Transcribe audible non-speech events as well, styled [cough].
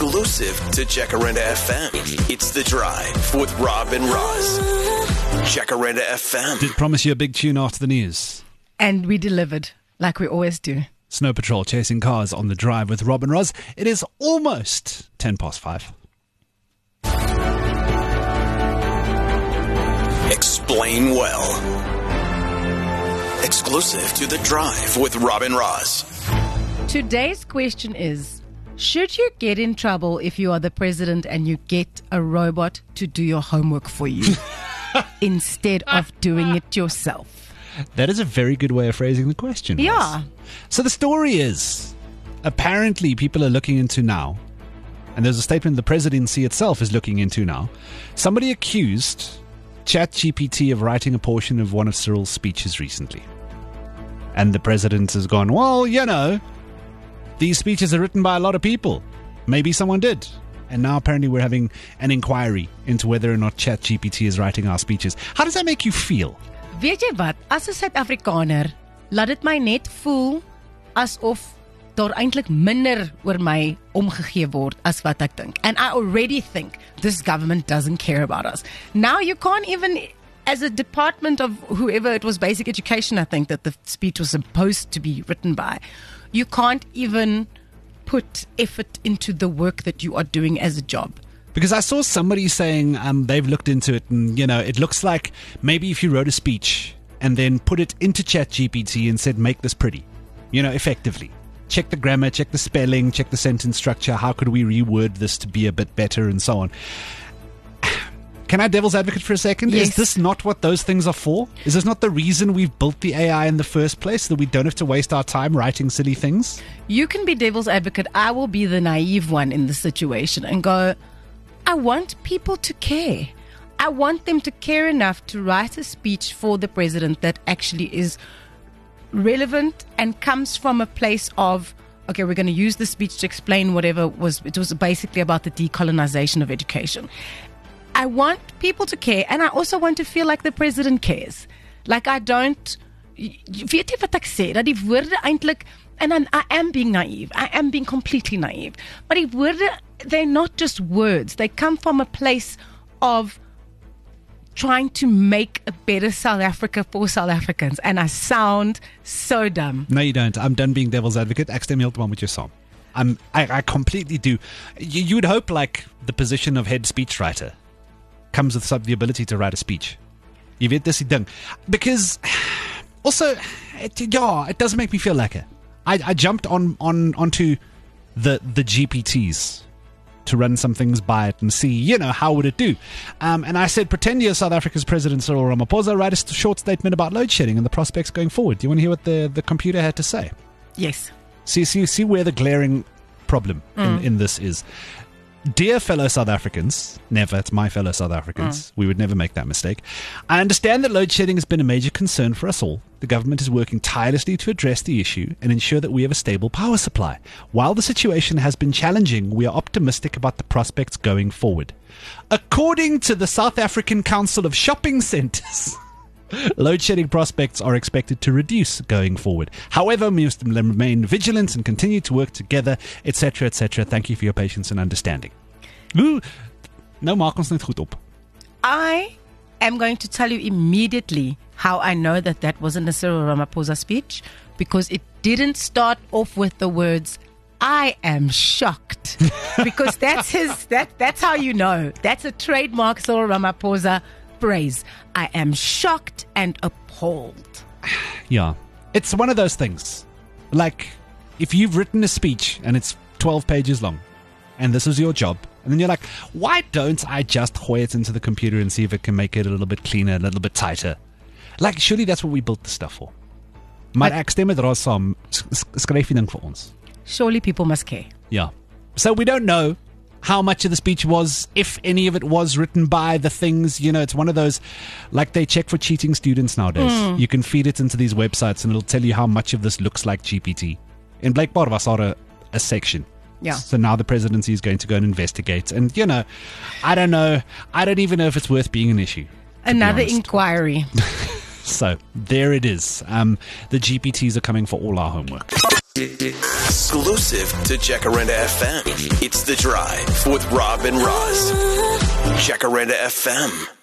Exclusive to Jacaranda FM. It's The Drive with Rob and Roz. Jacaranda FM. Did promise you a big tune after the news. And we delivered, like we always do. Snow Patrol chasing cars on the drive with Rob and Roz. It is almost 10 past 5. Explain well. Exclusive to The Drive with Rob and Roz. Today's question is Should you get in trouble if you are the president and you get a robot to do your homework for you [laughs] instead of doing it yourself? That is a very good way of phrasing the question. Yeah. So the story is apparently people are looking into now, and there's a statement the presidency itself is looking into now. Somebody accused ChatGPT of writing a portion of one of Cyril's speeches recently. And the president has gone, well, you know, these speeches are written by a lot of people. Maybe someone did. And now apparently we're having an inquiry into whether or not ChatGPT is writing our speeches. How does that make you feel? Weet jy wat? As 'n Suid-Afrikaner, laat dit my net voel asof daar eintlik minder oor my omgegee word as wat ek dink. And I already think this government doesn't care about us. Now you can't even as a department of whoever it was basic education I think that the speech was supposed to be written by. You can't even put effort into the work that you are doing as a job. Because I saw somebody saying um, they've looked into it, and you know, it looks like maybe if you wrote a speech and then put it into ChatGPT and said, "Make this pretty," you know, effectively. Check the grammar, check the spelling, check the sentence structure. How could we reword this to be a bit better, and so on. Can I devil's advocate for a second? Is this not what those things are for? Is this not the reason we've built the AI in the first place, so that we don't have to waste our time writing silly things? You can be devil's advocate. I will be the naive one in the situation and go, I want people to care. I want them to care enough to write a speech for the president that actually is relevant and comes from a place of okay we're going to use the speech to explain whatever was it was basically about the decolonization of education i want people to care and i also want to feel like the president cares like i don't weet jy wat ek sê dat die woorde eintlik and I'm, I am being naive. I am being completely naive. But die woorde they're not just words. They come from a place of trying to make a better South Africa for South Africans. And I sound so dumb. No, you don't. I'm done being devil's advocate. Ek stem heeltemal met jou saam. I'm, I, I completely do. You, you would hope, like, the position of head speechwriter comes with the ability to write a speech. You weet, dis die ding. Because, also, it, yeah, it does make me feel like it. I, I jumped on, on onto the, the GPTs to run some things by it and see, you know, how would it do? Um, and I said, pretend you're South Africa's President Cyril Ramaphosa, write a short statement about load shedding and the prospects going forward. Do you want to hear what the, the computer had to say? Yes. See, see, see where the glaring problem in, in this is. Dear fellow South Africans, never, it's my fellow South Africans, mm. we would never make that mistake. I understand that load shedding has been a major concern for us all. The government is working tirelessly to address the issue and ensure that we have a stable power supply. While the situation has been challenging, we are optimistic about the prospects going forward. According to the South African Council of Shopping Centres, [laughs] Load shedding prospects are expected to reduce going forward. However, we must remain vigilant and continue to work together, etc., etc. Thank you for your patience and understanding. Ooh, nou maak ons net goed op. I am going to tell you immediately how I know that that wasn't a Cyril Ramaphosa speech because it didn't start off with the words I am shocked [laughs] because that's his that that's how you know that's a trademark Cyril Ramaphosa phrase I am shocked and appalled [sighs] Yeah. It's one of those things. Like, if you've written a speech and it's 12 pages long, and this is your job, and then you're like, why don't I just hoy it into the computer and see if it can make it a little bit cleaner, a little bit tighter? Like, surely that's what we built the stuff for. Maar ek stem met Roz saam. S- s- Skryf die ding vir ons. surely people must care Yeah. So we don't know how much of the speech was, if any of it was written by the things. You know, it's one of those, like they check for cheating students nowadays. You can feed it into these websites and it'll tell you how much of this looks like GPT. In Blakeport was a, a section. Yeah. So now the presidency is going to go and investigate. And, you know, I don't know. I don't even know if it's worth being an issue. another inquiry [laughs] So there it is. Um, the GPTs are coming for all our homework. Exclusive to Jacaranda FM. It's The Drive with Rob and Roz. Jacaranda FM.